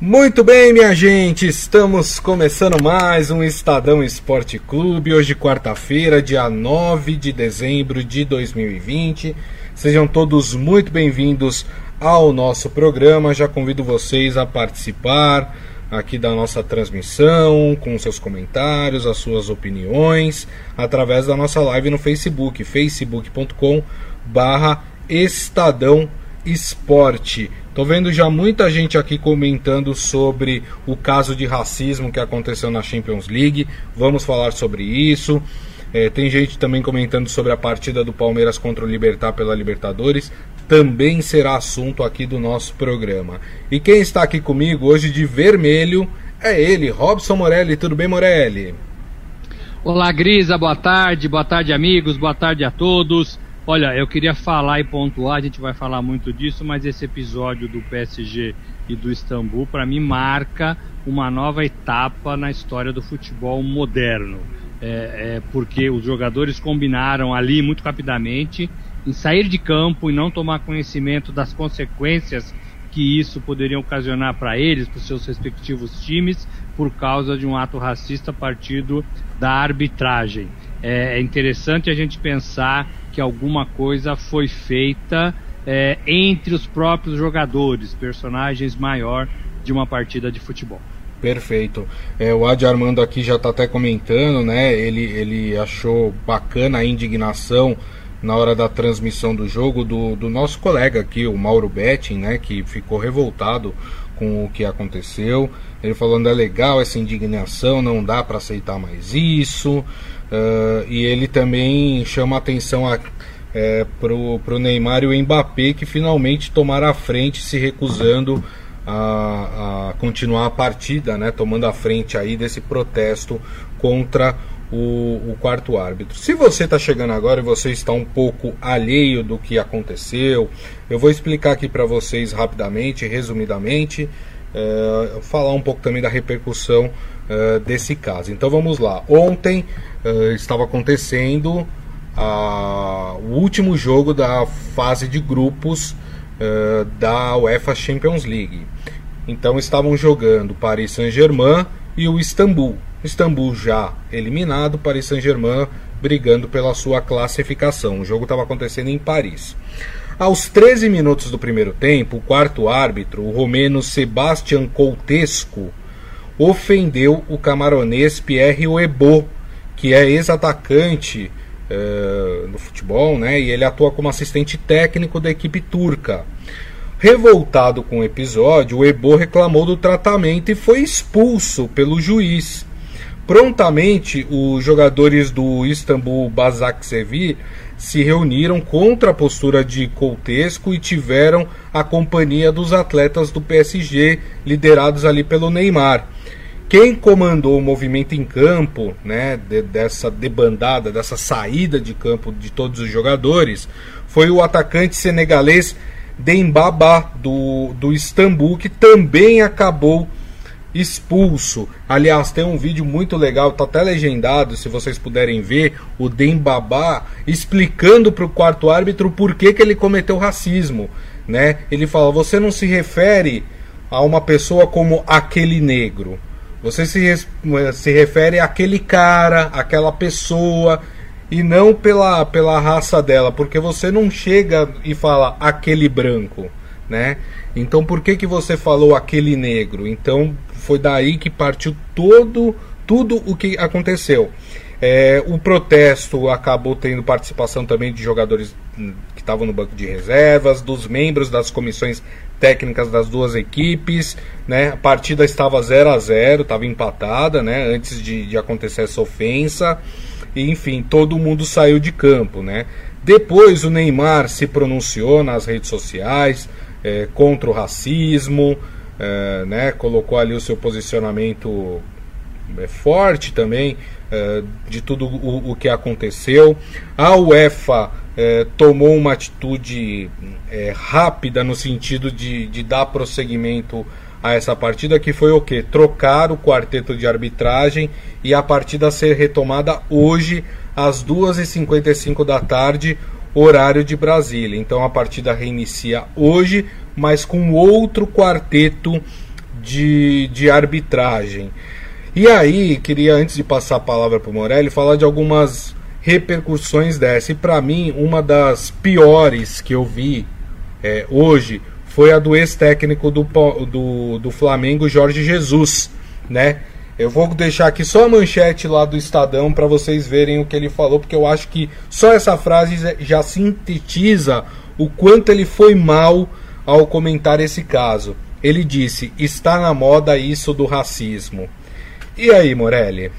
Muito bem, minha gente, estamos começando mais um Estadão Esporte Clube. Hoje, quarta-feira, dia 9 de dezembro de 2020. Sejam todos muito bem-vindos ao nosso programa. Já convido vocês a participar aqui da nossa transmissão, com seus comentários, as suas opiniões, através da nossa live no Facebook, facebook.com barra Estadão Esporte. Tô vendo já muita gente aqui comentando sobre o caso de racismo que aconteceu na Champions League. Vamos falar sobre isso. É, tem gente também comentando sobre a partida do Palmeiras contra o Libertar pela Libertadores. Também será assunto aqui do nosso programa. E quem está aqui comigo hoje de vermelho é ele, Robson Morelli. Tudo bem, Morelli? Olá, Grisa. Boa tarde. Boa tarde, amigos. Boa tarde a todos. Olha, eu queria falar e pontuar, a gente vai falar muito disso, mas esse episódio do PSG e do Istambul, para mim, marca uma nova etapa na história do futebol moderno. É, é, porque os jogadores combinaram ali muito rapidamente em sair de campo e não tomar conhecimento das consequências que isso poderia ocasionar para eles, para os seus respectivos times, por causa de um ato racista partido da arbitragem. É, é interessante a gente pensar que alguma coisa foi feita é, entre os próprios jogadores, personagens maior de uma partida de futebol. Perfeito. É, o Adi Armando aqui já está até comentando, né? Ele, ele achou bacana a indignação na hora da transmissão do jogo do, do nosso colega aqui, o Mauro Betting, né? Que ficou revoltado com o que aconteceu. Ele falando é legal essa indignação, não dá para aceitar mais isso. Uh, e ele também chama atenção a, é, pro, pro Neymar e o Mbappé que finalmente tomaram a frente, se recusando a, a continuar a partida, né, tomando a frente aí desse protesto contra o, o quarto árbitro. Se você está chegando agora e você está um pouco alheio do que aconteceu, eu vou explicar aqui para vocês rapidamente, resumidamente, é, falar um pouco também da repercussão é, desse caso. Então vamos lá. Ontem uh, estava acontecendo o último jogo da fase de grupos uh, da UEFA Champions League. Então estavam jogando Paris Saint-Germain e o Istambul. Istambul já eliminado, Paris Saint-Germain brigando pela sua classificação. O jogo estava acontecendo em Paris. Aos 13 minutos do primeiro tempo, o quarto árbitro, o romeno Sebastian Coutesco, ofendeu o camaronês Pierre Oebo, que é ex-atacante uh, no futebol, né? E ele atua como assistente técnico da equipe turca. Revoltado com o episódio, o Ebo reclamou do tratamento e foi expulso pelo juiz. Prontamente, os jogadores do Istambul Basaksehir se reuniram contra a postura de Coutesco e tiveram a companhia dos atletas do PSG, liderados ali pelo Neymar. Quem comandou o movimento em campo, né, de, dessa debandada, dessa saída de campo de todos os jogadores, foi o atacante senegalês Dembaba do, do Istambul, que também acabou expulso. Aliás, tem um vídeo muito legal, tá até legendado, se vocês puderem ver, o Dembaba explicando para o quarto árbitro por que, que ele cometeu racismo. Né? Ele fala: você não se refere a uma pessoa como aquele negro. Você se, se refere àquele cara, àquela pessoa, e não pela, pela raça dela, porque você não chega e fala aquele branco, né? Então por que, que você falou aquele negro? Então foi daí que partiu todo tudo o que aconteceu. É, o protesto acabou tendo participação também de jogadores hum, que estavam no banco de reservas, dos membros das comissões técnicas das duas equipes, né? A partida estava 0 a 0 estava empatada, né? Antes de, de acontecer essa ofensa. E, enfim, todo mundo saiu de campo, né? Depois o Neymar se pronunciou nas redes sociais é, contra o racismo, é, né? Colocou ali o seu posicionamento é, forte também é, de tudo o, o, que aconteceu. A UEFA tomou uma atitude rápida no sentido de, de dar prosseguimento a essa partida, que foi o que? Trocar o quarteto de arbitragem e a partida ser retomada hoje às 2h55 da tarde, horário de Brasília. Então a partida reinicia hoje, mas com outro quarteto de, de arbitragem. E aí, queria, antes de passar a palavra para o Morelli, falar de algumas repercussões dessa. E para mim, uma das piores que eu vi é, hoje foi a do ex-técnico do, do, do Flamengo, Jorge Jesus, né? Eu vou deixar aqui só a manchete lá do Estadão para vocês verem o que ele falou, porque eu acho que só essa frase já sintetiza o quanto ele foi mal ao comentar esse caso. Ele disse: está na moda isso do racismo. E aí, Morelli?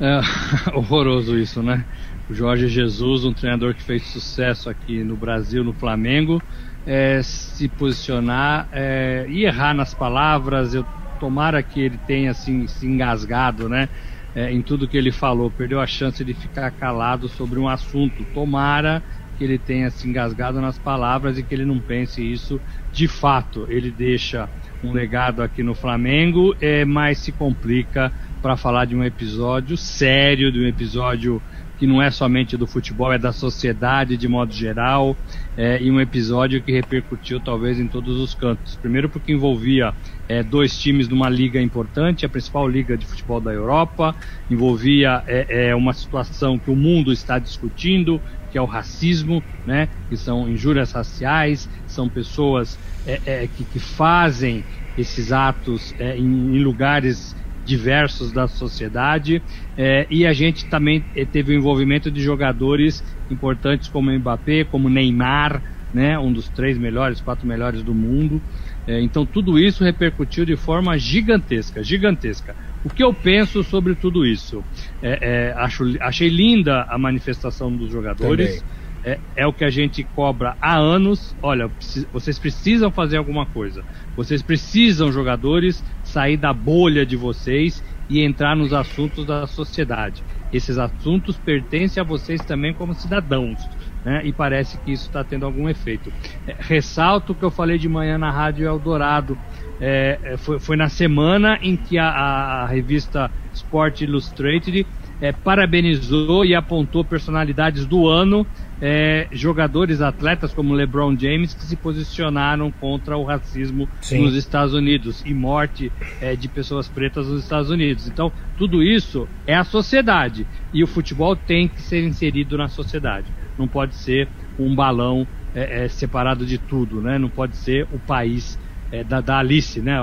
É horroroso isso, né? O Jorge Jesus, um treinador que fez sucesso aqui no Brasil, no Flamengo, é, se posicionar é, e errar nas palavras. Eu tomara que ele tenha assim, se engasgado, né? É, em tudo que ele falou, perdeu a chance de ficar calado sobre um assunto. Tomara que ele tenha se engasgado nas palavras e que ele não pense isso de fato. Ele deixa um legado aqui no Flamengo, é, mas se complica para falar de um episódio sério, de um episódio que não é somente do futebol, é da sociedade de modo geral, é, e um episódio que repercutiu talvez em todos os cantos. Primeiro porque envolvia é, dois times de uma liga importante, a principal liga de futebol da Europa, envolvia é, é uma situação que o mundo está discutindo, que é o racismo, né, que são injúrias raciais, são pessoas é, é, que, que, fazem esses atos em, em lugares diversos da sociedade é, e a gente também eh, teve o envolvimento de jogadores importantes como Mbappé, como Neymar, né, um dos três melhores, quatro melhores do mundo. É, então tudo isso repercutiu de forma gigantesca, gigantesca. O que eu penso sobre tudo isso? É, é, acho, achei linda a manifestação dos jogadores. É, é, o que a gente cobra há anos. Olha, vocês precisam fazer alguma coisa. Vocês precisam, jogadores, sair da bolha de vocês e entrar nos assuntos da sociedade. Esses assuntos pertencem a vocês também como cidadãos. Né? E parece que isso está tendo algum efeito. É, ressalto o que eu falei de manhã na Rádio Eldorado. É, é foi, foi, na semana em que a, a revista Sport Illustrated é, parabenizou e apontou personalidades do ano é, jogadores, atletas como LeBron James que se posicionaram contra o racismo Sim. nos Estados Unidos e morte é, de pessoas pretas nos Estados Unidos. Então, tudo isso é a sociedade e o futebol tem que ser inserido na sociedade. Não pode ser um balão é, é separado de tudo, né? Não pode ser o país é, da, da, Alice, né?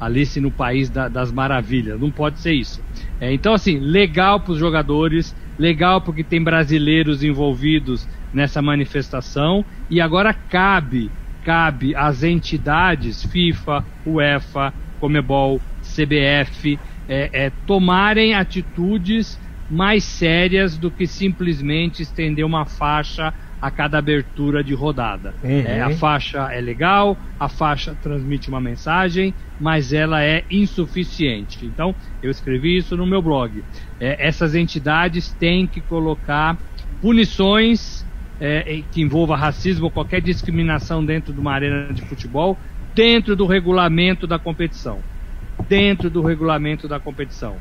Alice no país da, das maravilhas. Não pode ser isso. É, então, assim, legal para os jogadores legal porque tem brasileiros envolvidos nessa manifestação e agora cabe cabe às entidades FIFA, UEFA, Comebol, CBF é, é, tomarem atitudes mais sérias do que simplesmente estender uma faixa a cada abertura de rodada. Uhum. É, a faixa é legal, a faixa transmite uma mensagem, mas ela é insuficiente. Então, eu escrevi isso no meu blog. É, essas entidades têm que colocar punições é, que envolva racismo ou qualquer discriminação dentro de uma arena de futebol dentro do regulamento da competição. Dentro do regulamento da competição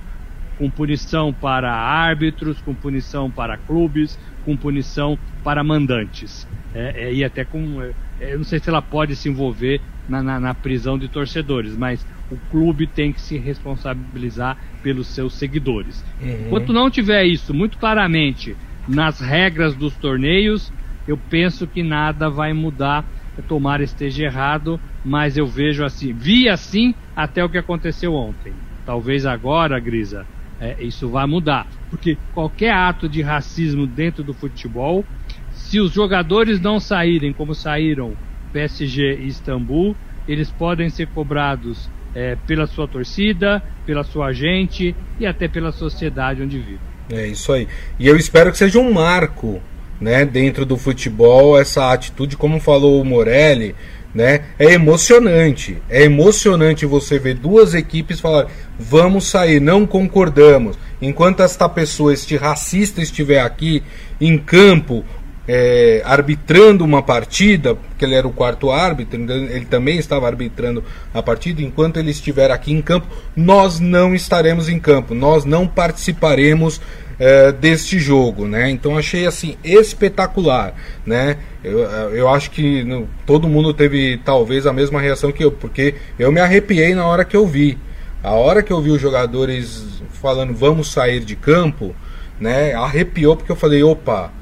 com punição para árbitros, com punição para clubes, com punição para mandantes. É, é, e até com. É, eu não sei se ela pode se envolver na, na, na, prisão de torcedores, mas o clube tem que se responsabilizar pelos seus seguidores. Uhum. Enquanto não tiver isso muito claramente nas regras dos torneios, eu penso que nada vai mudar. Tomara esteja errado, mas eu vejo assim, vi assim até o que aconteceu ontem. Talvez agora, Grisa, é, isso vai mudar. Porque qualquer ato de racismo dentro do futebol, se os jogadores não saírem como saíram PSG e Istambul, eles podem ser cobrados é, pela sua torcida, pela sua gente e até pela sociedade onde vive. É isso aí. E eu espero que seja um marco né, dentro do futebol essa atitude, como falou o Morelli, né? É emocionante. É emocionante você ver duas equipes falar: vamos sair, não concordamos. Enquanto esta pessoa, este racista estiver aqui em campo, é, arbitrando uma partida, porque ele era o quarto árbitro, então ele também estava arbitrando a partida, enquanto ele estiver aqui em campo, nós não estaremos em campo, nós não participaremos é, deste jogo, né? Então achei assim espetacular, né? Eu, eu acho que no, todo mundo teve talvez a mesma reação que eu, porque eu me arrepiei na hora que eu vi. A hora que eu vi os jogadores falando vamos sair de campo, né? Arrepiou porque eu falei, opa,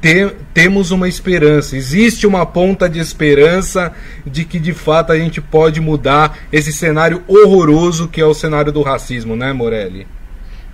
te, temos uma esperança, existe uma ponta de esperança de que de fato a gente pode mudar esse cenário horroroso que é o cenário do racismo, né, Morelli?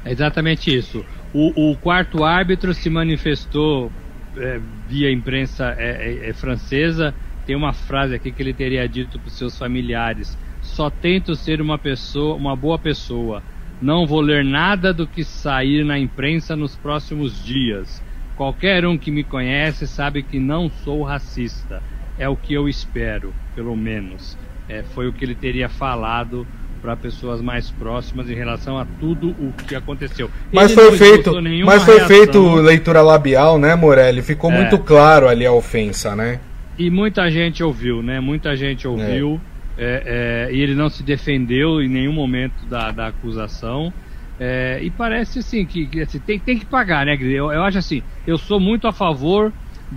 É exatamente isso. O, o quarto árbitro se manifestou é, via imprensa é, é, é, francesa. Tem uma frase aqui que ele teria dito para os seus familiares: Só tento ser uma pessoa, uma boa pessoa. Não vou ler nada do que sair na imprensa nos próximos dias. Qualquer um que me conhece sabe que não sou racista. É o que eu espero, pelo menos. É, foi o que ele teria falado para pessoas mais próximas em relação a tudo o que aconteceu. Mas Ele foi feito, mas foi reação. feito leitura labial, né, Morelli? Ficou é. muito claro ali a ofensa, né? E muita gente ouviu, né? Muita gente ouviu. É. É, é e ele não se defendeu em nenhum momento da, da acusação. É, e parece assim que, que assim, tem, tem que pagar, né, eu, eu acho assim, eu sou muito a favor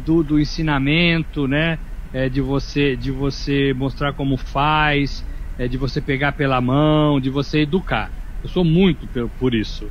do, do ensinamento, né? É, de você de você mostrar como faz, é, de você pegar pela mão, de você educar. Eu sou muito por, por isso.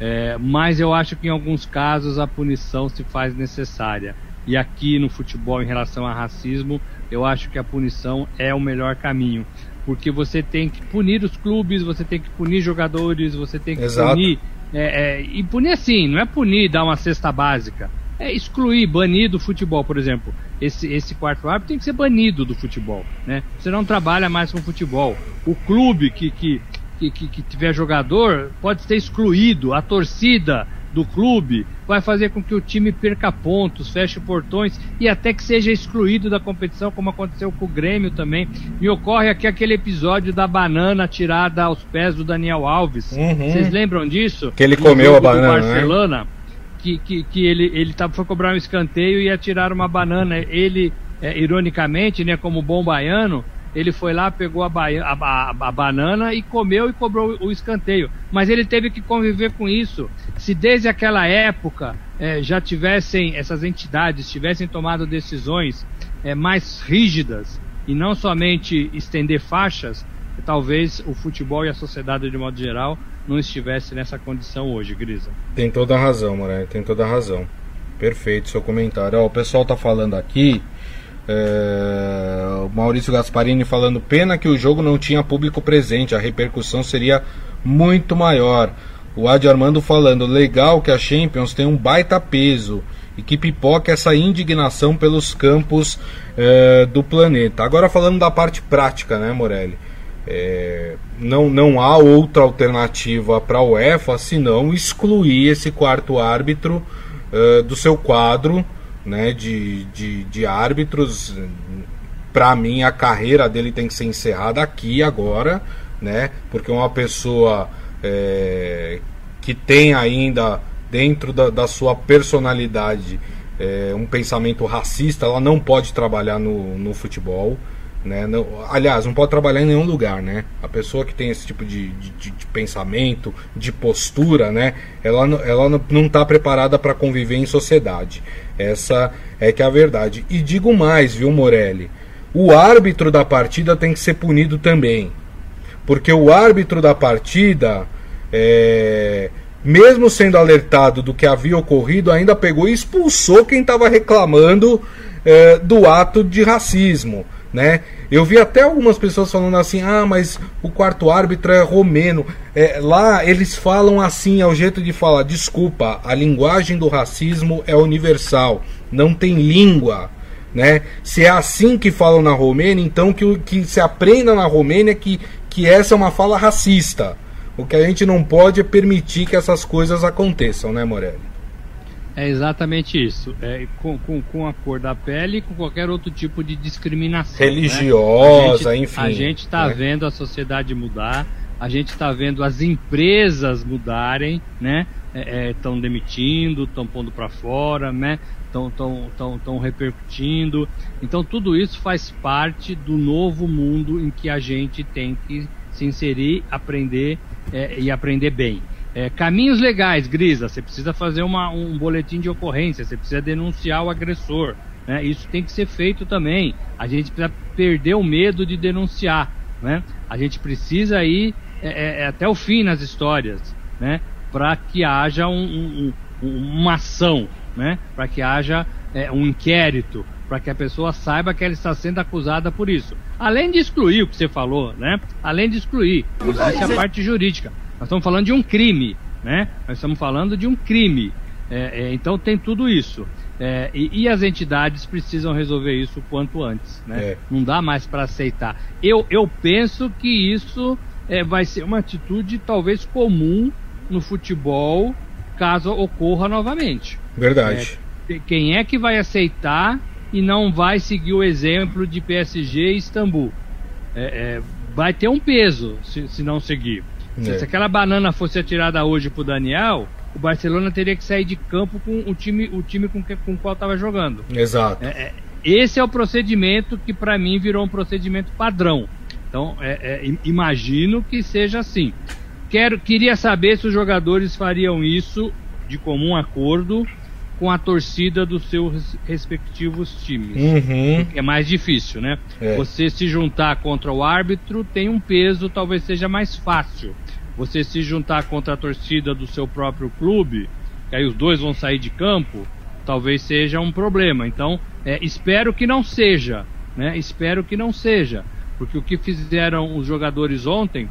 É, mas eu acho que em alguns casos a punição se faz necessária. E aqui no futebol, em relação a racismo, eu acho que a punição é o melhor caminho. Porque você tem que punir os clubes, você tem que punir jogadores, você tem que Exato. punir. É, é, e punir assim, não é punir, dar uma cesta básica é excluir, banir do futebol, por exemplo. Esse, esse quarto árbitro tem que ser banido do futebol, né? Você não trabalha mais com futebol. O clube que, que, que, que, tiver jogador pode ser excluído. A torcida do clube vai fazer com que o time perca pontos, feche portões e até que seja excluído da competição, como aconteceu com o Grêmio também. Me ocorre aqui aquele episódio da banana tirada aos pés do Daniel Alves. Uhum. Vocês lembram disso? Que ele comeu a banana. Né? Barcelona. Né? Que, que, que ele, ele tá, foi cobrar um escanteio e ia tirar uma banana. Ele, é, ironicamente, né, como bom baiano, ele foi lá, pegou a, baia, a, a, a, banana e comeu e cobrou o escanteio. Mas ele teve que conviver com isso. Se desde aquela época é, já tivessem, essas entidades tivessem tomado decisões é, mais rígidas e não somente estender faixas, talvez o futebol e a sociedade de modo geral não estivesse nessa condição hoje, Grisa. Tem toda a razão, Moraes, tem toda a razão. Perfeito seu comentário. Ó, o pessoal tá falando aqui. É, o Maurício Gasparini falando: pena que o jogo não tinha público presente, a repercussão seria muito maior. O Adi Armando falando: legal que a Champions tem um baita peso e que pipoca essa indignação pelos campos é, do planeta. Agora falando da parte prática, né, Morelli? É, não, não há outra alternativa para a UEFA senão excluir esse quarto árbitro uh, do seu quadro né, de, de, de árbitros. Para mim, a carreira dele tem que ser encerrada aqui agora, né, porque uma pessoa é, que tem ainda dentro da, da sua personalidade é, um pensamento racista, ela não pode trabalhar no, no futebol. Né? Não, aliás, não pode trabalhar em nenhum lugar, né? A pessoa que tem esse tipo de, de, de pensamento, de postura, né? Ela, ela não está preparada para conviver em sociedade. Essa é que é a verdade. E digo mais, viu, Morelli? O árbitro da partida tem que ser punido também. Porque o árbitro da partida, é, mesmo sendo alertado do que havia ocorrido, ainda pegou e expulsou quem estava reclamando é, do ato de racismo né? Eu vi até algumas pessoas falando assim: ah, mas o quarto árbitro é romeno. É, lá eles falam assim, é o jeito de falar: desculpa, a linguagem do racismo é universal, não tem língua. Né? Se é assim que falam na Romênia, então que, que se aprenda na Romênia que, que essa é uma fala racista. O que a gente não pode é permitir que essas coisas aconteçam, né, Morelli? É exatamente isso. É, com, com, com a cor da pele e com qualquer outro tipo de discriminação. Né? Religiosa, né? enfim. A gente está né? vendo a sociedade mudar, a gente está vendo as empresas mudarem, né? estão é, é demitindo, estão pondo para fora, né? Estão tão, tão, tão repercutindo. Então tudo isso faz parte do novo mundo em que a gente tem que se inserir, aprender é, e aprender bem. É, caminhos legais, Grisa, você precisa fazer uma, um boletim de ocorrência, você precisa denunciar o agressor. Né? Isso tem que ser feito também. A gente precisa perder o medo de denunciar. Né? A gente precisa ir é, é, é até o fim nas histórias, né? para que haja um, um, uma ação, né? para que haja é, um inquérito, para que a pessoa saiba que ela está sendo acusada por isso. Além de excluir o que você falou, né? Além de excluir, existe a parte jurídica. Nós estamos falando de um crime, né? Nós estamos falando de um crime. É, é, então tem tudo isso. É, e, e, as entidades precisam resolver isso o quanto antes. Né? É. Não dá mais para aceitar. Eu, eu penso que isso é, vai ser uma atitude talvez comum no futebol caso ocorra novamente. Verdade. É, quem é que vai aceitar e não vai seguir o exemplo de PSG e Istambul? É, vai ter um peso se, se não seguir. Se aquela banana fosse atirada hoje pro Daniel, o Barcelona teria que sair de campo com o time, o time com, que, com o qual estava jogando. Exato. É, é, esse é o procedimento que para mim virou um procedimento padrão. Então, é, é, imagino que seja assim. Quero, queria saber se os jogadores fariam isso de comum acordo com a torcida dos seus respectivos times. Uhum. É mais difícil, né? É. Você se juntar contra o árbitro tem um peso, talvez seja mais fácil você se juntar contra a torcida do seu próprio clube, que aí os dois vão sair de campo, talvez seja um problema. Então, é, espero que não seja, né? Espero que não seja, porque o que fizeram os jogadores ontem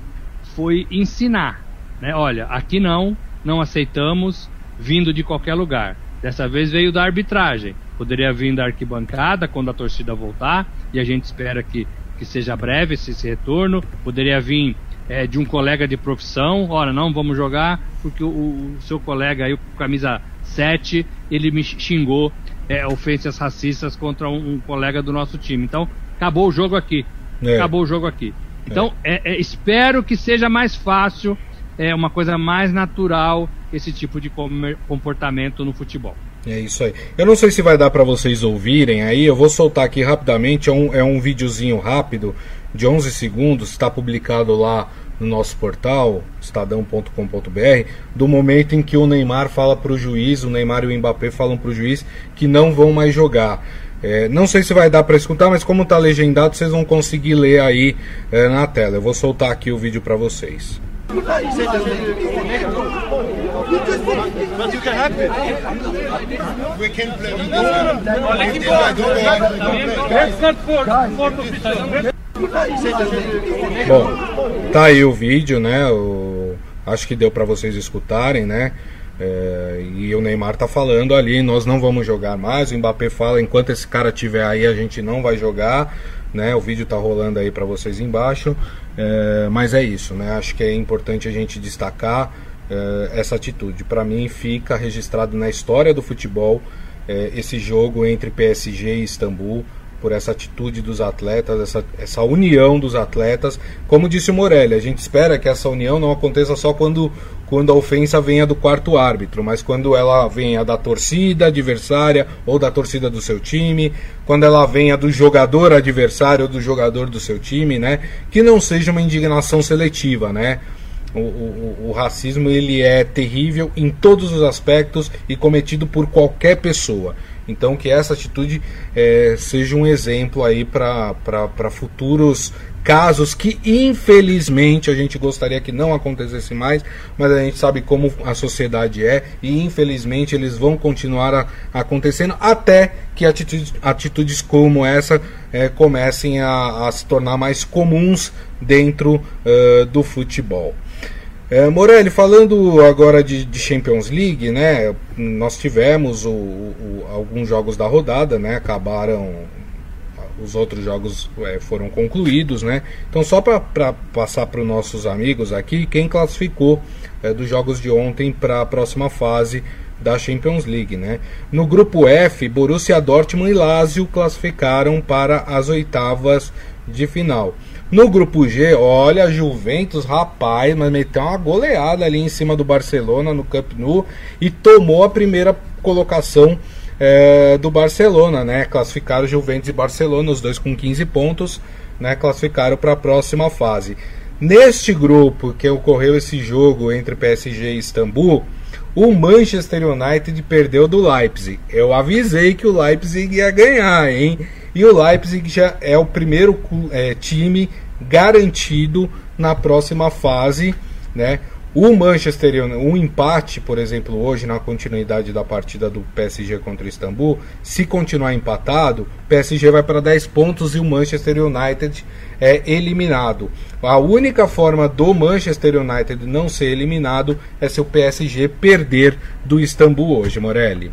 foi ensinar, né? Olha, aqui não, não aceitamos vindo de qualquer lugar. Dessa vez veio da arbitragem. Poderia vir da arquibancada quando a torcida voltar, e a gente espera que, que seja breve esse, esse retorno. Poderia vir é, de um colega de profissão, olha, não vamos jogar porque o, o seu colega aí, o camisa 7, ele me xingou é, ofensas racistas contra um, um, colega do nosso time. Então, acabou o jogo aqui. É. Acabou o jogo aqui. Então, é. É, espero que seja mais fácil, é uma coisa mais natural esse tipo de comportamento no futebol. É isso aí. Eu não sei se vai dar para vocês ouvirem aí, eu vou soltar aqui rapidamente, é um, é um videozinho rápido de 11 segundos, está publicado lá no nosso portal, estadão.com.br, do momento em que o Neymar fala para o juiz, o Neymar e o Mbappé falam para o juiz que não vão mais jogar. É, não sei se vai dar para escutar, mas como está legendado, vocês vão conseguir ler aí é, na tela. Eu vou soltar aqui o vídeo para vocês. Bom, tá aí o vídeo, né? O, acho que deu para vocês escutarem, né? É, e o Neymar tá falando ali, nós não vamos jogar mais. O Mbappé fala, enquanto esse cara tiver aí, a gente não vai jogar, né? O vídeo tá rolando aí para vocês embaixo. É, mas é isso, né? Acho que é importante a gente destacar é, essa atitude. Para mim, fica registrado na história do futebol é, esse jogo entre PSG e Istambul por essa atitude dos atletas, essa, essa união dos atletas. Como disse o Morelli, a gente espera que essa união não aconteça só quando, quando a ofensa venha do quarto árbitro, mas quando ela venha da torcida adversária ou da torcida do seu time, quando ela venha do jogador adversário ou do jogador do seu time, né? Que não seja uma indignação seletiva, né? O, o, o, racismo ele é terrível em todos os aspectos e cometido por qualquer pessoa. Então que essa atitude é, seja um exemplo aí para futuros casos que infelizmente a gente gostaria que não acontecesse mais, mas a gente sabe como a sociedade é e infelizmente eles vão continuar a, acontecendo até que atitudes, atitudes como essa é, comecem a, a, se tornar mais comuns dentro uh, do futebol. É, Morelli, falando agora de, de, Champions League, né? Nós tivemos o, o, alguns jogos da rodada, né? Acabaram, os outros jogos é, foram concluídos, né? Então, só para passar para os nossos amigos aqui, quem classificou é, dos jogos de ontem para a próxima fase da Champions League, né? No grupo F, Borussia Dortmund e Lazio classificaram para as oitavas de final. No grupo G, olha, Juventus, rapaz, mas meteu uma goleada ali em cima do Barcelona no Camp Nou e tomou a primeira colocação é, do Barcelona, né? Classificaram Juventus e Barcelona, os dois com 15 pontos, né? Classificaram para a próxima fase. Neste grupo que ocorreu esse jogo entre PSG e Istambul, o Manchester United perdeu do Leipzig. Eu avisei que o Leipzig ia ganhar, hein? E o Leipzig já é o primeiro é, time garantido na próxima fase, né? O Manchester um empate, por exemplo, hoje na continuidade da partida do PSG contra o Istambul, se continuar empatado, o PSG vai para 10 pontos e o Manchester United é eliminado. A única forma do Manchester United não ser eliminado é se o PSG perder do Istambul hoje, Morelli.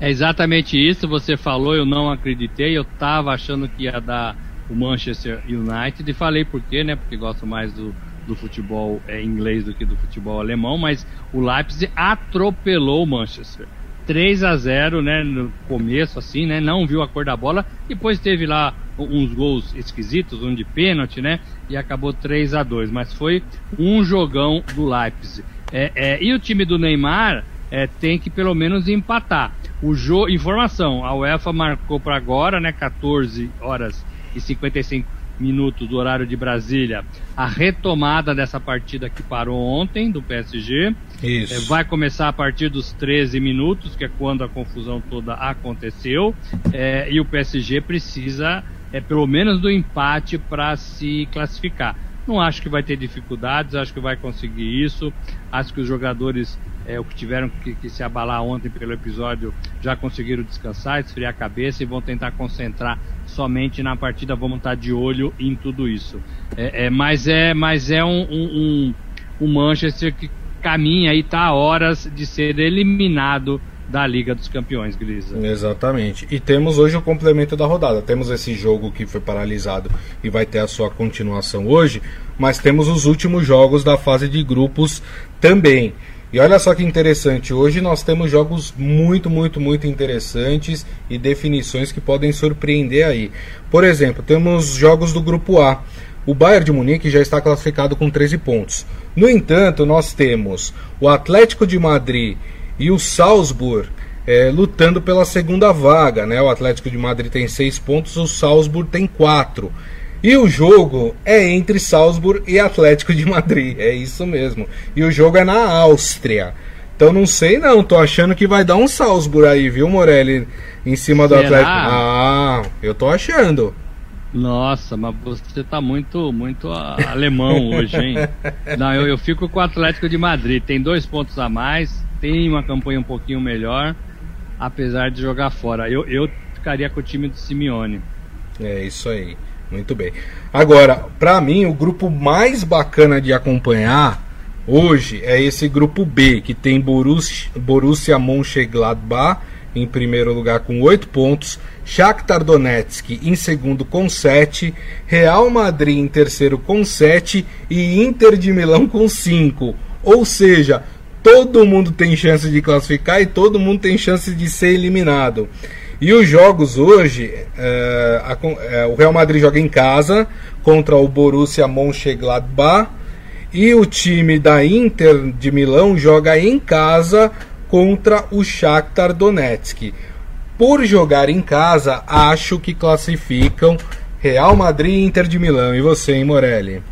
É exatamente isso, você falou, eu não acreditei, eu estava achando que ia dar o Manchester United e falei por quê, né? Porque gosto mais do, do futebol é, inglês do que do futebol alemão, mas o Leipzig atropelou o Manchester. 3 a 0 né, no começo, assim, né, não viu a cor da bola, depois teve lá uns gols esquisitos, um de pênalti, né, e acabou 3 a 2 mas foi um jogão do Leipzig. É, é, e o time do Neymar é, tem que pelo menos empatar. O jogo, informação, a UEFA marcou para agora, né, 14 horas e 55 minutos do horário de Brasília, a retomada dessa partida que parou ontem do PSG. Isso. É, vai começar a partir dos 13 minutos, que é quando a confusão toda aconteceu. É, e o PSG precisa, é, pelo menos, do empate para se classificar. Não acho que vai ter dificuldades, acho que vai conseguir isso. Acho que os jogadores é, o que tiveram que, que, se abalar ontem pelo episódio já conseguiram descansar, esfriar a cabeça e vão tentar concentrar somente na partida. Vamos estar de olho em tudo isso. É, é mas é, mas é um, um, um, Manchester que caminha e está a horas de ser eliminado da Liga dos Campeões, Grisa. Exatamente. E temos hoje o complemento da rodada. Temos esse jogo que foi paralisado e vai ter a sua continuação hoje, mas temos os últimos jogos da fase de grupos também. E olha só que interessante, hoje nós temos jogos muito, muito, muito interessantes e definições que podem surpreender aí. Por exemplo, temos jogos do grupo A. O Bayern de Munique já está classificado com 13 pontos. No entanto, nós temos o Atlético de Madrid e o Salzburg é, lutando pela segunda vaga. Né? O Atlético de Madrid tem 6 pontos, o Salzburg tem 4. E o jogo é entre Salzburg e Atlético de Madrid, é isso mesmo. E o jogo é na Áustria. Então não sei não, tô achando que vai dar um Salzburg aí, viu, Morelli? Em cima do Será? Atlético. Ah, eu tô achando. Nossa, mas você tá muito, muito alemão hoje, hein? Não, eu, eu fico com o Atlético de Madrid. Tem dois pontos a mais, tem uma campanha um pouquinho melhor, apesar de jogar fora. Eu, eu ficaria com o time do Simeone. É isso aí. Muito bem. Agora, para mim, o grupo mais bacana de acompanhar hoje é esse grupo B, que tem Borussia, Borussia Mönchengladbach em primeiro lugar com 8 pontos, Shakhtar Donetsk em segundo com 7, Real Madrid em terceiro com 7 e Inter de Milão com 5. Ou seja, todo mundo tem chance de classificar e todo mundo tem chance de ser eliminado. E os jogos hoje, é, a, é, o Real Madrid joga em casa contra o Borussia Mönchengladbach e o time da Inter de Milão joga em casa contra o Shakhtar Donetsk. Por jogar em casa, acho que classificam Real Madrid e Inter de Milão. E você, hein, Morelli?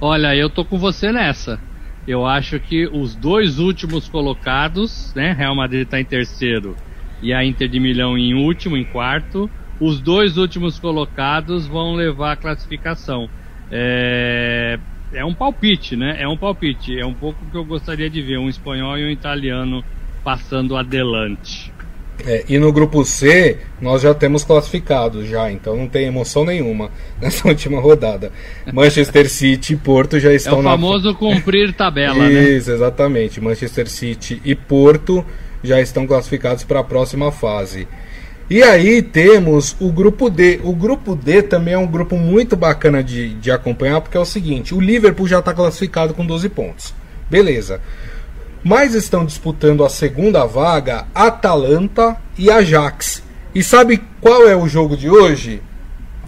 Olha, eu tô com você nessa. Eu acho que os dois últimos colocados, né? Real Madrid está em terceiro e a Inter de Milão em último, em quarto. Os dois últimos colocados vão levar a classificação. É, é um palpite, né? É um palpite. É um pouco que eu gostaria de ver um espanhol e um italiano passando adelante. É, e no grupo C nós já temos classificados já, então não tem emoção nenhuma nessa última rodada. Manchester City e Porto já estão na. É o famoso na... cumprir tabela, Isso, né? Isso, exatamente. Manchester City e Porto já estão classificados para a próxima fase. E aí temos o grupo D. O grupo D também é um grupo muito bacana de, de acompanhar, porque é o seguinte: o Liverpool já está classificado com 12 pontos. Beleza. Mas estão disputando a segunda vaga Atalanta e Ajax. E sabe qual é o jogo de hoje?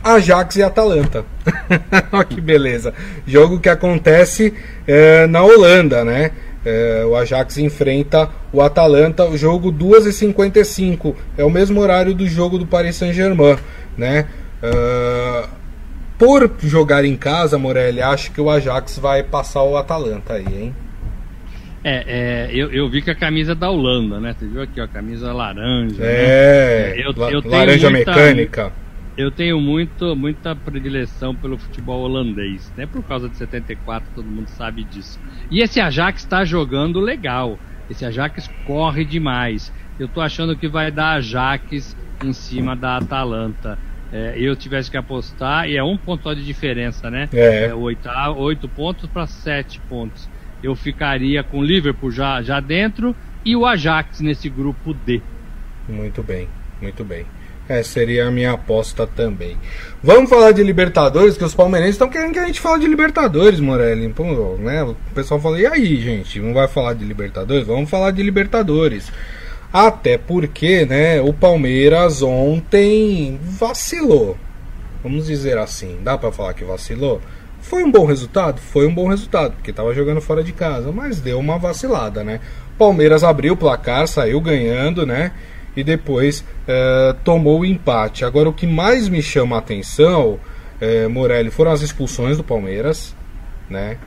Ajax e Atalanta. Olha que beleza. Jogo que acontece é, na Holanda, né? É, o Ajax enfrenta o Atalanta, o jogo 2h55. É o mesmo horário do jogo do Paris Saint-Germain, né? Uh, por jogar em casa, Morelli, acho que o Ajax vai passar o Atalanta aí, hein? É, é eu, eu, vi que a camisa da Holanda, né? Você viu aqui, ó, a camisa laranja. É, né? eu, eu laranja muita, mecânica. Eu tenho muito, muita predileção pelo futebol holandês, né? Por causa de 74, todo mundo sabe disso. E esse Ajax está jogando legal. Esse Ajax corre demais. Eu tô achando que vai dar Ajax em cima da Atalanta é, eu tivesse que apostar, e é um ponto de diferença, né? É. é oito, oito pontos para sete pontos. Eu ficaria com o Liverpool já, já dentro e o Ajax nesse grupo D. Muito bem, muito bem. É, seria a minha aposta também. Vamos falar de Libertadores, que os palmeirenses estão querendo que a gente fale de Libertadores, Morelli. Pô, né? O pessoal fala, e aí, gente? Não vai falar de Libertadores? Vamos falar de Libertadores. Até porque, né, o Palmeiras ontem vacilou. Vamos dizer assim, dá para falar que vacilou? Foi um bom resultado? Foi um bom resultado, porque estava jogando fora de casa, mas deu uma vacilada, né? Palmeiras abriu o placar, saiu ganhando, né? E depois é, tomou o empate. Agora, o que mais me chama a atenção, é, Morelli, foram as expulsões do Palmeiras, né?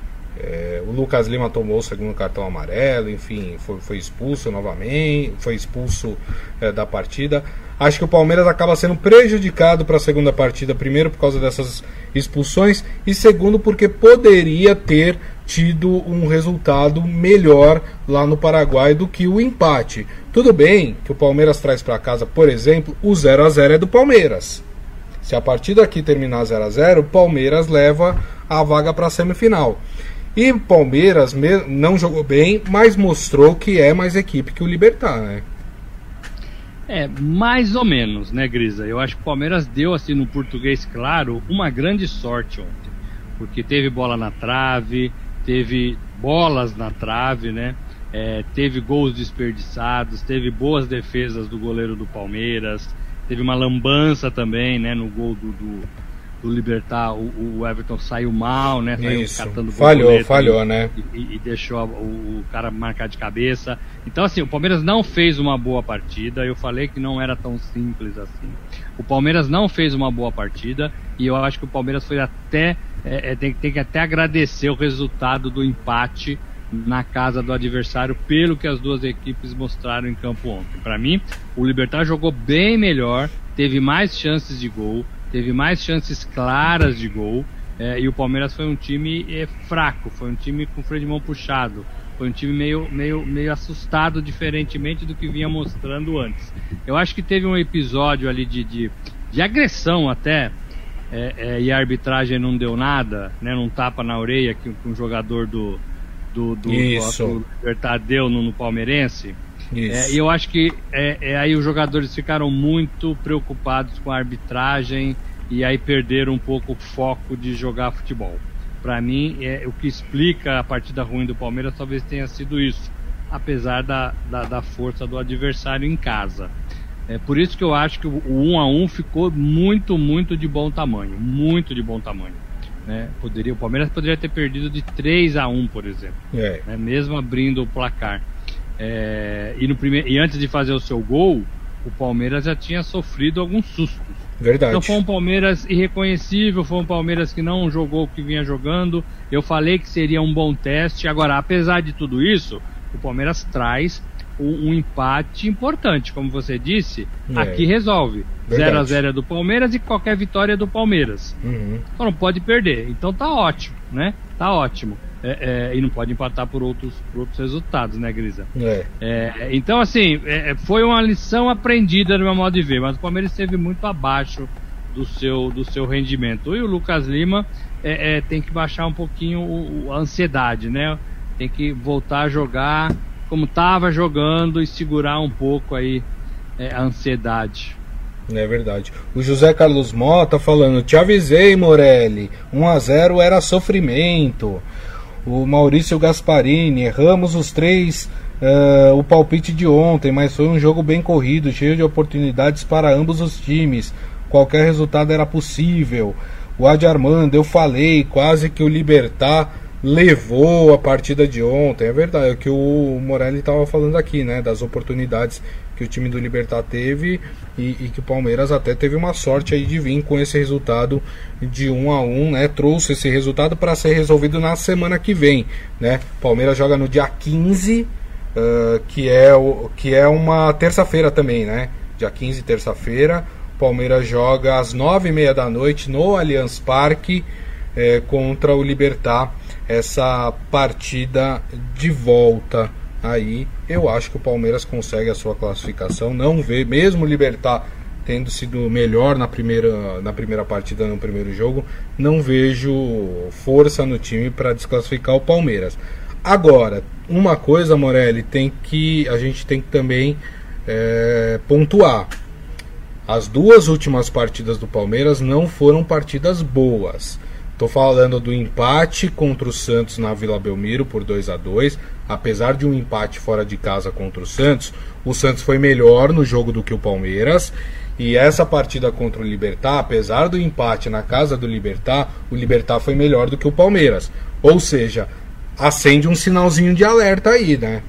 É, o Lucas Lima tomou o segundo cartão amarelo, enfim, foi, foi expulso novamente, foi expulso é, da partida. Acho que o Palmeiras acaba sendo prejudicado para a segunda partida, primeiro por causa dessas expulsões e segundo porque poderia ter tido um resultado melhor lá no Paraguai do que o empate. Tudo bem que o Palmeiras traz para casa, por exemplo, o 0 a 0 é do Palmeiras. Se a partida aqui terminar 0 a 0, o Palmeiras leva a vaga para a semifinal. E o Palmeiras não jogou bem, mas mostrou que é mais equipe que o Libertar, né? É, mais ou menos, né, Grisa? Eu acho que o Palmeiras deu, assim, no português claro, uma grande sorte ontem. Porque teve bola na trave, teve bolas na trave, né? É, teve gols desperdiçados, teve boas defesas do goleiro do Palmeiras, teve uma lambança também, né, no gol do, do do Libertar, o, o, Everton saiu mal, né? Saiu Isso. catando falhou, falhou, né? E, e deixou o, o, cara marcar de cabeça. Então, assim, o Palmeiras não fez uma boa partida. Eu falei que não era tão simples assim. O Palmeiras não fez uma boa partida e eu acho que o Palmeiras foi até. É, é, tem, tem que até agradecer o resultado do empate na casa do adversário pelo que as duas equipes mostraram em campo ontem. Para mim, o Libertar jogou bem melhor, teve mais chances de gol, teve mais chances claras de gol. É, e o Palmeiras foi um time é, fraco, foi um time com freio de mão puxado, foi um time meio, meio, meio assustado, diferentemente do que vinha mostrando antes. Eu acho que teve um episódio ali de, de, de agressão até, é, é e a arbitragem não deu nada, né, não tapa na orelha que, um jogador do, do, do, Isso. do deu no, no Palmeirense. É, e eu acho que é, é, aí os jogadores ficaram muito preocupados com a arbitragem e aí perderam um pouco o foco de jogar futebol. Para mim, é, o que explica a partida ruim do Palmeiras talvez tenha sido isso, apesar da, da, da força do adversário em casa. É por isso que eu acho que o, o 1 a 1 ficou muito, muito de bom tamanho, muito de bom tamanho. Né? Poderia, o Palmeiras poderia ter perdido de 3 a 1 por exemplo, é. né? mesmo abrindo o placar. É, e, no primeiro, e antes de fazer o seu gol, o Palmeiras já tinha sofrido alguns sustos. Verdade. Então foi um Palmeiras irreconhecível, foi um Palmeiras que não jogou o que vinha jogando. Eu falei que seria um bom teste. Agora, apesar de tudo isso, o Palmeiras traz um, um empate importante, como você disse. É. Aqui resolve. 0 a 0 é do Palmeiras e qualquer vitória é do Palmeiras. Uhum. Então não pode perder. Então tá ótimo, né? Tá ótimo. É, é, e não pode empatar por outros, por outros resultados, né, Grisa? É. é então, assim, é, é, foi uma lição aprendida no meu modo de ver, mas o Palmeiras esteve muito abaixo do seu, do seu rendimento. E o Lucas Lima tem que baixar um pouquinho o, a ansiedade, né? Tem que voltar a jogar como estava jogando e segurar um pouco aí a ansiedade. É verdade. O José Carlos Mota falando: Te avisei, Morelli. 1 a 0 era sofrimento o Maurício Gasparini. Erramos os três uh, o palpite de ontem, mas foi um jogo bem corrido, cheio de oportunidades para ambos os times. qualquer resultado era possível. O Adi Armando, eu falei, quase que o Libertar levou a partida de ontem. É verdade, é o que o Morelli estava falando aqui, né? Das oportunidades que o time do Libertar teve e, e, que o Palmeiras até teve uma sorte aí de vir com esse resultado de 1 a 1 né? Trouxe esse resultado para ser resolvido na semana que vem, né? Palmeiras joga no dia 15, uh, que, é o, que é uma terça-feira também, né? Dia 15, terça-feira. Palmeiras joga às nove e meia da noite no Allianz Parque é, contra o Libertar essa partida de volta aí. Eu acho que o Palmeiras consegue a sua classificação. Não vê mesmo Libertar tendo sido melhor na primeira na primeira partida no primeiro jogo não vejo força no time para desclassificar o Palmeiras. Agora uma coisa Morelli tem que a gente tem que também é, pontuar. As duas últimas partidas do Palmeiras não foram partidas boas. Estou falando do empate contra o Santos na Vila Belmiro por 2 a 2 Apesar de um empate fora de casa contra o Santos, o Santos foi melhor no jogo do que o Palmeiras. E essa partida contra o Libertar, apesar do empate na casa do Libertar, o Libertar foi melhor do que o Palmeiras. Ou seja, acende um sinalzinho de alerta aí, né?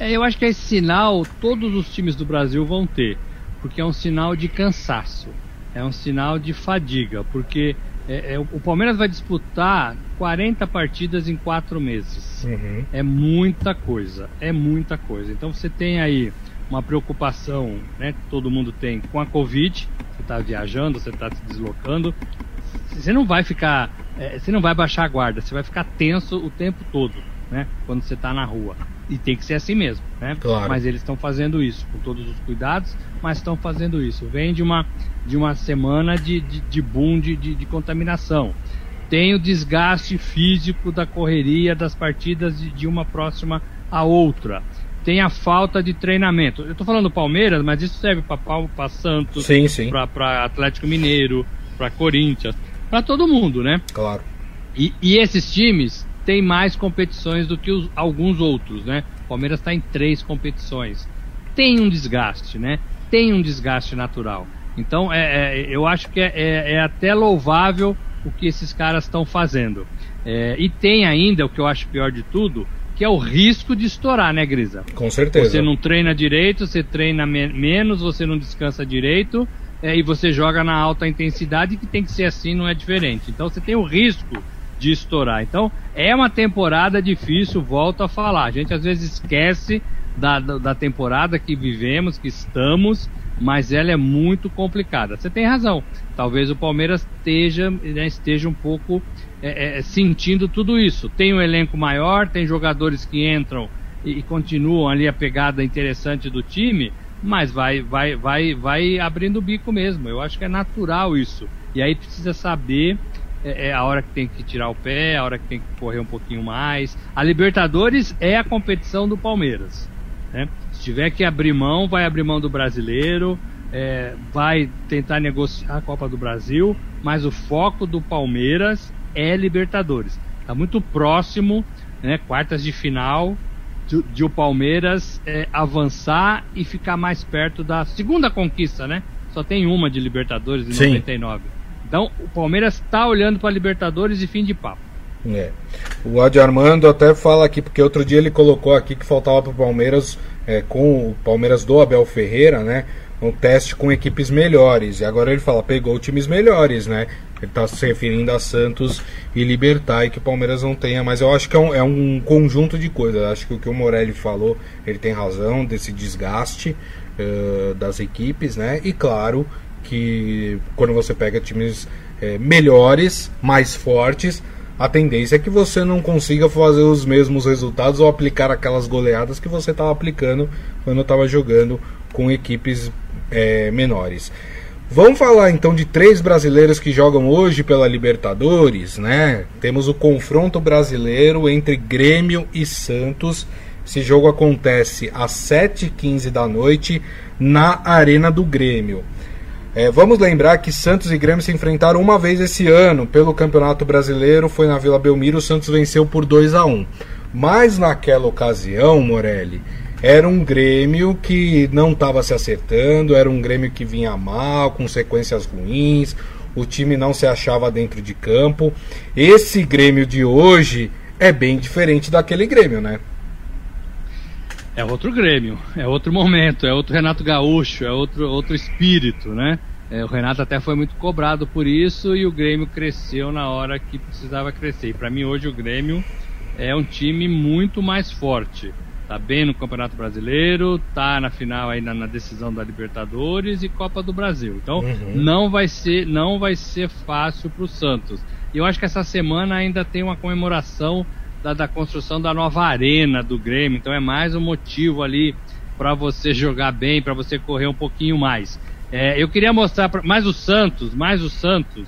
É, eu acho que esse sinal todos os times do Brasil vão ter porque é um sinal de cansaço, é um sinal de fadiga, porque é, é, o Palmeiras vai disputar 40 partidas em quatro meses. Uhum. É muita coisa, é muita coisa. Então você tem aí uma preocupação, né, que todo mundo tem com a Covid, você está viajando, você está se deslocando, você não vai ficar, é, você não vai baixar a guarda, você vai ficar tenso o tempo todo, né, quando você está na rua. E tem que ser assim mesmo, né? Claro. Mas eles estão fazendo isso com todos os cuidados, mas estão fazendo isso. Vem de uma, de uma semana de, de, de boom de, de, de contaminação. Tem o desgaste físico da correria das partidas de, de uma próxima a outra. Tem a falta de treinamento. Eu estou falando Palmeiras, mas isso serve para Santos, para Atlético Mineiro, para Corinthians, para todo mundo, né? Claro. E, e esses times tem mais competições do que os, alguns outros, né? O Palmeiras está em três competições. Tem um desgaste, né? Tem um desgaste natural. Então, é, é eu acho que é, é, é, até louvável o que esses caras estão fazendo. É, e tem ainda, o que eu acho pior de tudo, que é o risco de estourar, né, Grisa? Com certeza. Você não treina direito, você treina me menos, você não descansa direito, é, e você joga na alta intensidade, que tem que ser assim, não é diferente. Então você tem o risco de estourar. Então, é uma temporada difícil, volto a falar. A gente às vezes esquece da, da, da temporada que vivemos, que estamos, mas ela é muito complicada. Você tem razão. Talvez o Palmeiras esteja, né, esteja um pouco é, é, sentindo tudo isso. Tem um elenco maior, tem jogadores que entram e, e continuam ali a pegada interessante do time, mas vai, vai, vai, vai abrindo o bico mesmo. Eu acho que é natural isso. E aí precisa saber é, é, a hora que tem que tirar o pé, a hora que tem que correr um pouquinho mais. A Libertadores é a competição do Palmeiras. Né? Se tiver que abrir mão, vai abrir mão do brasileiro, é, vai tentar negociar a Copa do Brasil, mas o foco do Palmeiras é Libertadores. Está muito próximo, né, quartas de final, de, de o Palmeiras é, avançar e ficar mais perto da segunda conquista, né? Só tem uma de Libertadores em Sim. 99. Então, o Palmeiras está olhando para a Libertadores e fim de papo. É. O Adi Armando até fala aqui, porque outro dia ele colocou aqui que faltava para o Palmeiras, é, com o Palmeiras do Abel Ferreira, né? Um teste com equipes melhores. E agora ele fala, pegou times melhores, né? Ele está se referindo a Santos e Libertar e que o Palmeiras não tenha, mas eu acho que é um, é um conjunto de coisas. Eu acho que o que o Morelli falou, ele tem razão desse desgaste uh, das equipes, né? E claro, que quando você pega times é, melhores, mais fortes, a tendência é que você não consiga fazer os mesmos resultados ou aplicar aquelas goleadas que você estava aplicando quando estava jogando com equipes é, menores. Vamos falar então de três brasileiros que jogam hoje pela Libertadores, né? Temos o confronto brasileiro entre Grêmio e Santos. Esse jogo acontece às 7h15 da noite na Arena do Grêmio. É, vamos lembrar que Santos e Grêmio se enfrentaram uma vez esse ano pelo Campeonato Brasileiro, foi na Vila Belmiro, o Santos venceu por 2 a 1 Mas naquela ocasião, Morelli, era um Grêmio que não estava se acertando, era um Grêmio que vinha mal, com sequências ruins, o time não se achava dentro de campo. Esse Grêmio de hoje é bem diferente daquele Grêmio, né? É outro Grêmio, é outro momento, é outro Renato Gaúcho, é outro, outro espírito, né? É, o Renato até foi muito cobrado por isso e o Grêmio cresceu na hora que precisava crescer. E para mim hoje o Grêmio é um time muito mais forte. Tá bem no Campeonato Brasileiro, tá na final aí na, na decisão da Libertadores e Copa do Brasil. Então uhum. não vai ser não vai ser fácil para o Santos. E eu acho que essa semana ainda tem uma comemoração da, da construção da nova arena do Grêmio. Então é mais um motivo ali para você jogar bem, para você correr um pouquinho mais. É, eu queria mostrar, pra, mais o Santos, mais o Santos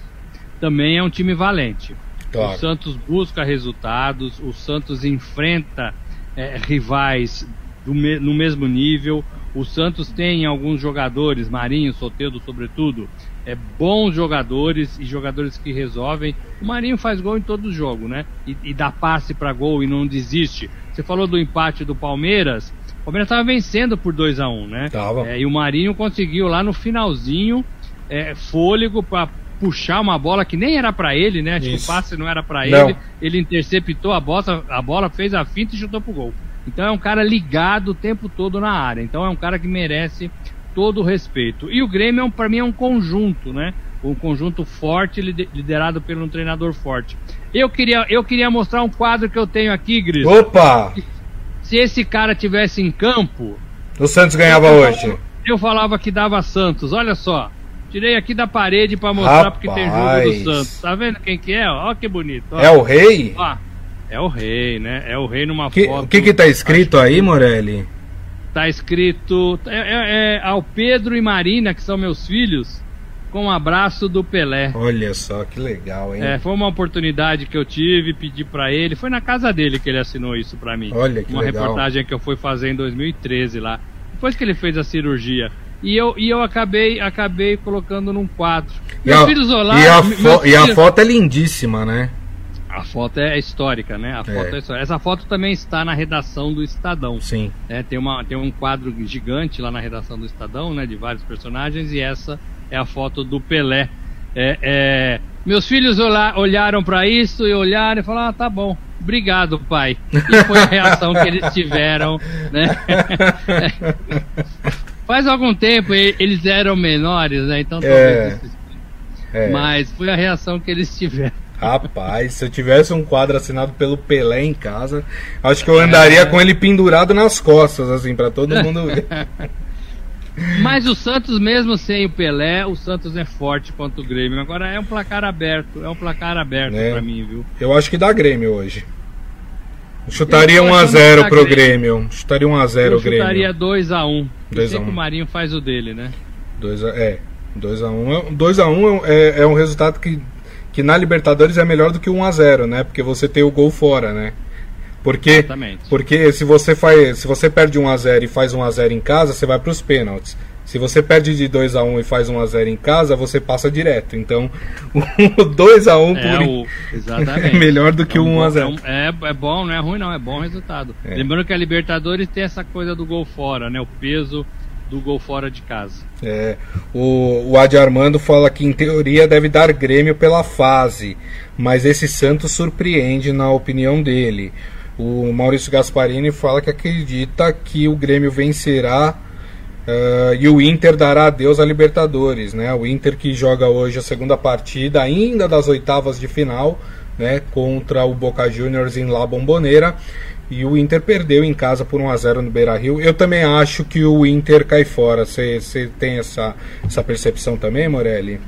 também é um time valente. Claro. O Santos busca resultados, o Santos enfrenta é, rivais me, no mesmo nível. O Santos tem alguns jogadores, Marinho, Soteldo, sobretudo, é, bons jogadores e jogadores que resolvem. O Marinho faz gol em todo jogo, né? E, e dá passe para gol e não desiste. Você falou do empate do Palmeiras. O Palmeiras estava vencendo por 2 a 1 um, né? Tava. É, e o Marinho conseguiu lá no finalzinho é, fôlego para puxar uma bola que nem era para ele, né? Acho que o passe não era para ele. Ele interceptou a bola, a bola fez a finta e chutou pro gol. Então é um cara ligado o tempo todo na área. Então é um cara que merece todo o respeito. E o Grêmio, é para mim, é um conjunto, né? Um conjunto forte, liderado por um treinador forte. Eu queria, eu queria mostrar um quadro que eu tenho aqui, Gris. Opa! Se esse cara tivesse em campo. O Santos ganhava eu, hoje. Eu falava que dava Santos, olha só. Tirei aqui da parede para mostrar Rapaz. porque tem jogo do Santos. Tá vendo quem que é? Ó que bonito. Ó. É o rei? Ó, é o rei, né? É o rei numa que, foto. O que que tá escrito aí, Morelli? Tá escrito é, é, é, ao Pedro e Marina, que são meus filhos, com um abraço do Pelé. Olha só que legal, hein? É, foi uma oportunidade que eu tive, pedi para ele. Foi na casa dele que ele assinou isso para mim. Olha que uma legal. Uma reportagem que eu fui fazer em 2013 lá. Depois que ele fez a cirurgia. E eu, e eu acabei, acabei colocando num quadro. Meus e filhos olá, e, a fo e a foto é lindíssima, né? A foto é histórica, né? A foto é. é histórica. Essa foto também está na redação do Estadão. Sim. É, tem, uma, tem um quadro gigante lá na redação do Estadão, né? De vários personagens, e essa é a foto do Pelé. É, é, meus filhos olhar, olharam para isso e olharam e falaram: ah, tá bom, obrigado, pai. E foi a reação que eles tiveram, né? Faz algum tempo eles eram menores, né? Então é, é. Mas foi a reação que eles tiveram. Rapaz, se eu tivesse um quadro assinado pelo Pelé em casa, acho que eu andaria é. com ele pendurado nas costas, assim, para todo mundo ver. Mas o Santos, mesmo sem o Pelé, o Santos é forte contra o Grêmio. Agora é um placar aberto, é um placar aberto é. para mim, viu? Eu acho que dá Grêmio hoje. Chutaria 1x0 pro Grêmio. Grêmio. Chutaria 1x0 o Grêmio. Chutaria 2x1. Eu sei que o Marinho faz o dele, né? 2 a, é, 2x1. 2x1 é, é, é um resultado que que na Libertadores é melhor do que 1 a 0 né? Porque você tem o gol fora, né? Porque, Exatamente. porque se você faz, se você perde 1 a 0 e faz 1 a 0 em casa, você vai para os pênaltis. Se você perde de 2 a 1 e faz 1 a 0 em casa, você passa direto. Então, o 2 a 1 é, por o, é melhor do que é um 1 a 0. É, é, bom, não é ruim não, é bom resultado. É. Lembrando que a Libertadores tem essa coisa do gol fora, né? O peso do gol fora de casa. É, o, o Adi Armando fala que em teoria deve dar Grêmio pela fase, mas esse Santos surpreende na opinião dele. O Maurício Gasparini fala que acredita que o Grêmio vencerá uh, e o Inter dará adeus à Libertadores. Né? O Inter que joga hoje a segunda partida, ainda das oitavas de final, né, contra o Boca Juniors em La Bombonera. E o Inter perdeu em casa por 1x0 no Beira Rio. Eu também acho que o Inter cai fora. Você tem essa, essa percepção também, Morelli?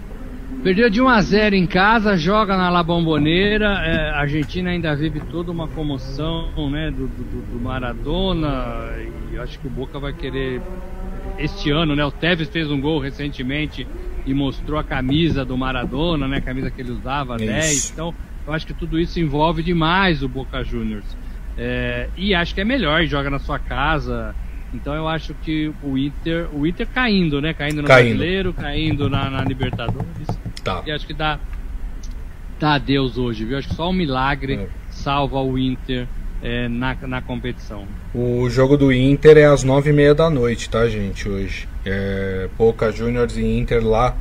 Perdeu de 1 a 0 em casa, joga na La Bombonera. É, a Argentina ainda vive toda uma comoção né, do, do, do, Maradona. E acho que o Boca vai querer. Este ano, né? O Tevez fez um gol recentemente e mostrou a camisa do Maradona, né? A camisa que ele usava, isso. 10. Então, eu acho que tudo isso envolve demais o Boca Juniors. É, e acho que é melhor, joga na sua casa. Então eu acho que o Inter, o Inter caindo, né? Caindo no caindo. Brasileiro, caindo na, na, Libertadores. Tá. E acho que dá, dá adeus hoje, viu? Acho que só um milagre é. salva o Inter é, na, na competição. O jogo do Inter é às nove e meia da noite, tá, gente? Hoje. É, Boca Juniors e Inter lá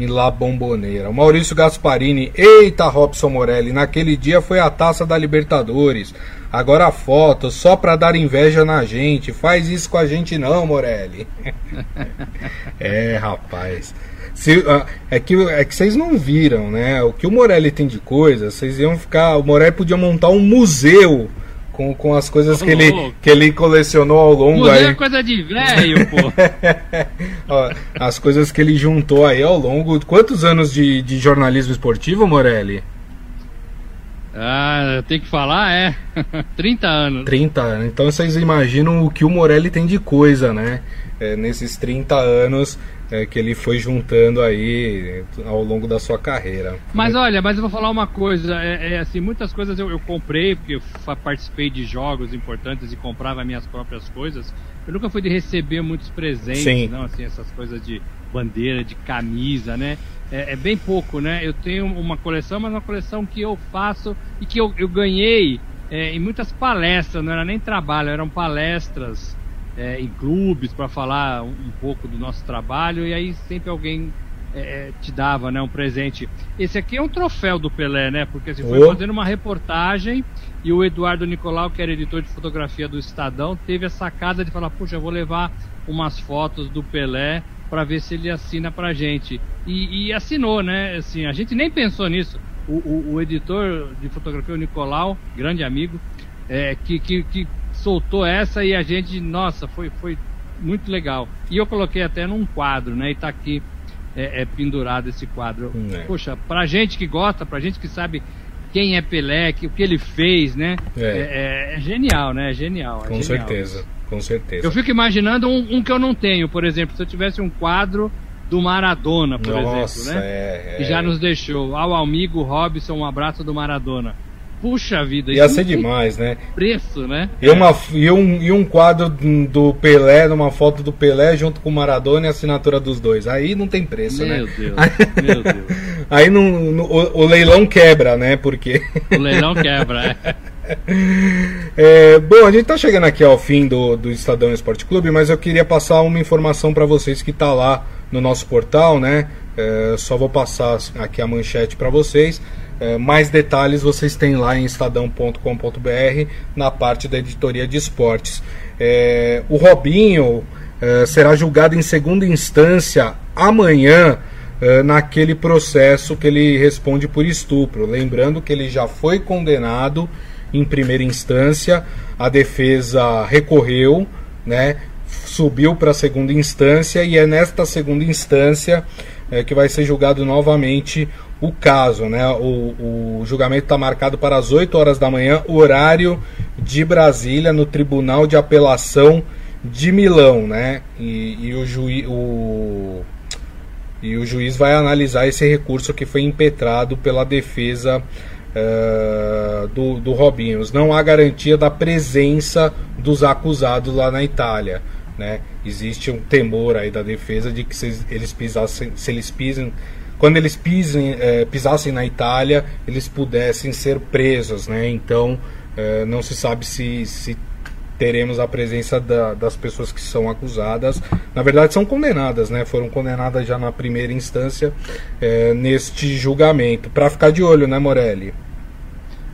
em La Bomboneira. Maurício Gasparini, eita Robson Morelli, naquele dia foi a taça da Libertadores. Agora a foto, só pra dar inveja na gente. Faz isso com a gente não, Morelli. é, rapaz. Se, ah, é, que, é que vocês não viram, né? O que o Morelli tem de coisa, vocês iam ficar. O Morelli podia montar um museu com, com as coisas que ele, que ele colecionou ao longo Museu aí. é coisa de velho, pô. Ó, as coisas que ele juntou aí ao longo. Quantos anos de, de jornalismo esportivo, Morelli? Ah, tem que falar, é. 30 anos. 30 anos. Então vocês imaginam o que o Morelli tem de coisa, né? É, nesses 30 anos é, que ele foi juntando aí ao longo da sua carreira. Mas olha, mas eu vou falar uma coisa, é, é assim, muitas coisas eu, eu comprei, porque eu participei de jogos importantes e comprava minhas próprias coisas. Eu nunca fui de receber muitos presentes, Sim. não, assim, essas coisas de bandeira, de camisa, né? É, é, bem pouco, né? Eu tenho uma coleção, mas uma coleção que eu faço e que eu, eu ganhei é, em muitas palestras, não era nem trabalho, eram palestras é, em clubes para falar um, um, pouco do nosso trabalho e aí sempre alguém é, te dava né, um presente. Esse aqui é um troféu do Pelé, né? Porque assim, foi oh. fazendo uma reportagem e o Eduardo Nicolau, que era editor de fotografia do Estadão, teve a sacada de falar: Puxa, eu vou levar umas fotos do Pelé para ver se ele assina pra gente. E, e, assinou, né? Assim, a gente nem pensou nisso. O, o, o editor de fotografia, o Nicolau, grande amigo, é, que, que, que soltou essa e a gente, nossa, foi, foi muito legal. E eu coloquei até num quadro, né? E tá aqui é, é pendurado esse quadro. Hum, é. Poxa, pra gente que gosta, pra gente que sabe quem é Pelé, que, o que ele fez, né? É, é, é genial, né? É genial. Com genial. certeza, com certeza. Eu fico imaginando um, um, que eu não tenho, por exemplo, se eu tivesse um quadro do Maradona, por Nossa, exemplo, né? É, que já nos deixou. Ao amigo Robson, um abraço do Maradona. Puxa vida, Ia ser demais, né? Preço, né? E, uma, e, um, e um quadro do Pelé, numa foto do Pelé junto com o Maradona e a assinatura dos dois. Aí não tem preço, meu né? Deus, meu Deus. Aí não, no, o, o, leilão quebra, né? Porque. O leilão quebra, é. é. Bom, a gente tá chegando aqui ao fim do, do Estadão Esporte Clube, mas eu queria passar uma informação para vocês que tá lá no nosso portal, né? É, só vou passar aqui a manchete para vocês. É, mais detalhes vocês têm lá em estadão.com.br na parte da editoria de esportes. É, o Robinho é, será julgado em segunda instância amanhã é, naquele processo que ele responde por estupro. Lembrando que ele já foi condenado em primeira instância, a defesa recorreu, né, subiu para a segunda instância e é nesta segunda instância é, que vai ser julgado novamente o caso. Né? O, o julgamento está marcado para as 8 horas da manhã, horário de Brasília, no Tribunal de Apelação de Milão. Né? E, e o, juiz, o, e o juiz vai analisar esse recurso que foi impetrado pela defesa uh, do, do Robinhos. Não há garantia da presença dos acusados lá na Itália. Né? Existe um temor aí da defesa de que se eles pisassem, se eles pisem quando eles pisem, é, pisassem na Itália, eles pudessem ser presos, né? Então é, não se sabe se, se teremos a presença da, das pessoas que são acusadas. Na verdade, são condenadas, né? Foram condenadas já na primeira instância é, neste julgamento. Para ficar de olho, né, Morelli?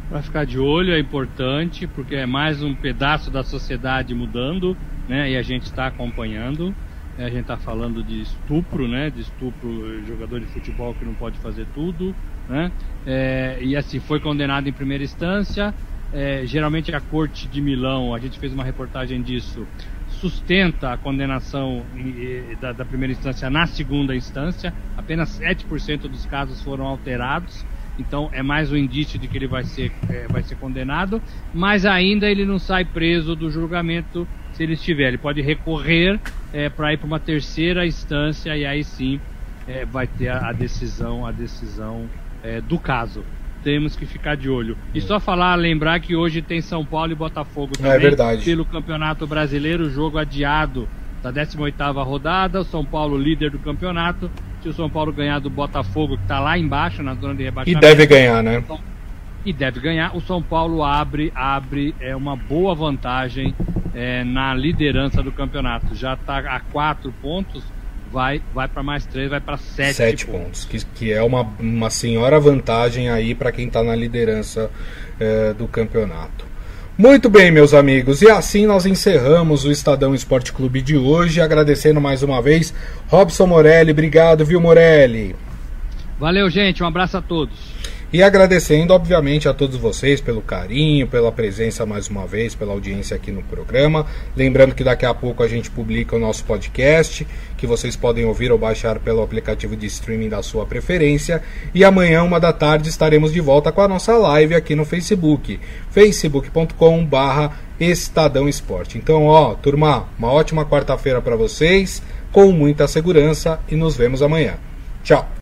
Para ficar de olho é importante, porque é mais um pedaço da sociedade mudando, né? E a gente está acompanhando. É, a gente está falando de estupro, né? De estupro, jogador de futebol que não pode fazer tudo, né? É, e assim, foi condenado em primeira instância. É, geralmente a corte de Milão, a gente fez uma reportagem disso, sustenta a condenação da, da primeira instância na segunda instância. Apenas 7% dos casos foram alterados. Então é mais um indício de que ele vai ser, é, vai ser condenado, mas ainda ele não sai preso do julgamento se ele estiver. Ele pode recorrer é, para ir para uma terceira instância e aí sim é, vai ter a, a, decisão, a decisão é, do caso. Temos que ficar de olho. E só falar, lembrar que hoje tem São Paulo e Botafogo é também. É verdade. Pelo Campeonato Brasileiro, jogo adiado da 18ª rodada, o São Paulo líder do campeonato. Se o São Paulo ganhar do Botafogo, que está lá embaixo, na zona de rebaixamento... E deve ganhar, né? E deve ganhar. O São Paulo abre, abre é uma boa vantagem é, na liderança do campeonato. Já está a quatro pontos, vai, vai para mais três, vai para sete, sete pontos. pontos. Que, que é uma, uma senhora vantagem aí para quem está na liderança é, do campeonato. Muito bem, meus amigos, e assim nós encerramos o Estadão Esporte Clube de hoje, agradecendo mais uma vez Robson Morelli. Obrigado, viu, Morelli? Valeu, gente, um abraço a todos. E agradecendo, obviamente, a todos vocês pelo carinho, pela presença mais uma vez, pela audiência aqui no programa. Lembrando que daqui a pouco a gente publica o nosso podcast, que vocês podem ouvir ou baixar pelo aplicativo de streaming da sua preferência. E amanhã, uma da tarde, estaremos de volta com a nossa live aqui no Facebook, facebook.com/barra Estadão Esporte. Então, ó, turma, uma ótima quarta-feira para vocês, com muita segurança e nos vemos amanhã. Tchau!